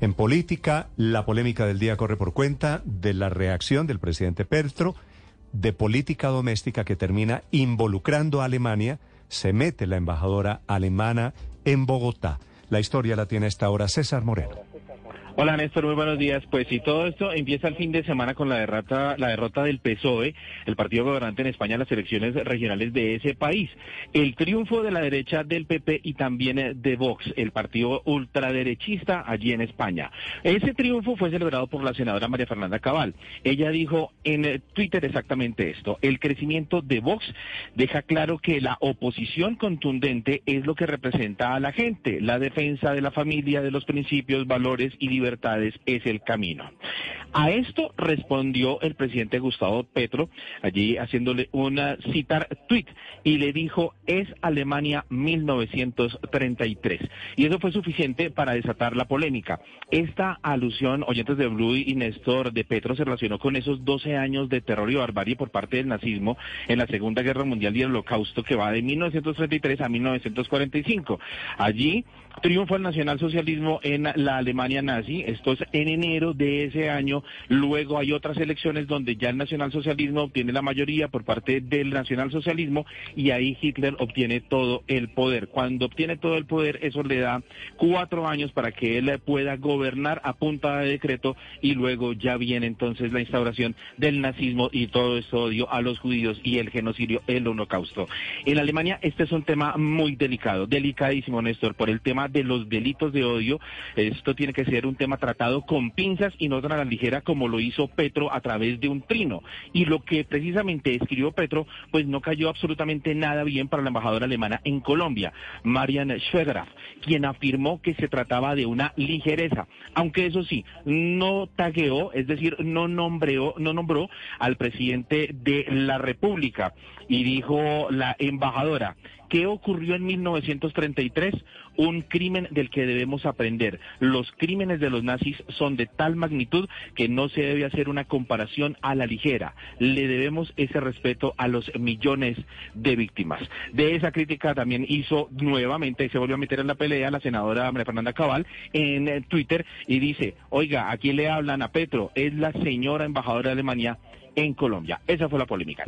En política, la polémica del día corre por cuenta de la reacción del presidente Petro, de política doméstica que termina involucrando a Alemania, se mete la embajadora alemana en Bogotá. La historia la tiene esta hora César Moreno. Hola Néstor, muy buenos días. Pues si todo esto empieza el fin de semana con la derrota, la derrota del PSOE, el partido gobernante en España, las elecciones regionales de ese país. El triunfo de la derecha del PP y también de Vox, el partido ultraderechista allí en España. Ese triunfo fue celebrado por la senadora María Fernanda Cabal. Ella dijo en Twitter exactamente esto. El crecimiento de Vox deja claro que la oposición contundente es lo que representa a la gente, la defensa de la familia, de los principios, valores y libertades es el camino. A esto respondió el presidente Gustavo Petro, allí haciéndole una citar tweet, y le dijo, es Alemania 1933. Y eso fue suficiente para desatar la polémica. Esta alusión, oyentes de Blue y Néstor de Petro, se relacionó con esos 12 años de terror y barbarie por parte del nazismo en la Segunda Guerra Mundial y el Holocausto que va de 1933 a 1945. Allí triunfó el nacionalsocialismo en la Alemania nazi, esto es en enero de ese año, luego hay otras elecciones donde ya el nacionalsocialismo obtiene la mayoría por parte del nacionalsocialismo y ahí Hitler obtiene todo el poder. Cuando obtiene todo el poder, eso le da cuatro años para que él pueda gobernar a punta de decreto y luego ya viene entonces la instauración del nazismo y todo este odio a los judíos y el genocidio, el holocausto. En Alemania este es un tema muy delicado, delicadísimo Néstor, por el tema de los delitos de odio. Esto tiene que ser un tema tratado con pinzas y no tan a la ligera como lo hizo Petro a través de un trino. Y lo que precisamente escribió Petro, pues no cayó absolutamente nada bien para la embajadora alemana en Colombia, Marian Schwegraf, quien afirmó que se trataba de una ligereza, aunque eso sí, no tagueó, es decir, no nombró, no nombró al presidente de la República y dijo la embajadora ¿Qué ocurrió en 1933? Un crimen del que debemos aprender. Los crímenes de los nazis son de tal magnitud que no se debe hacer una comparación a la ligera. Le debemos ese respeto a los millones de víctimas. De esa crítica también hizo nuevamente, se volvió a meter en la pelea la senadora María Fernanda Cabal en eh, Twitter y dice, oiga, aquí le hablan a Petro, es la señora embajadora de Alemania en Colombia. Esa fue la polémica.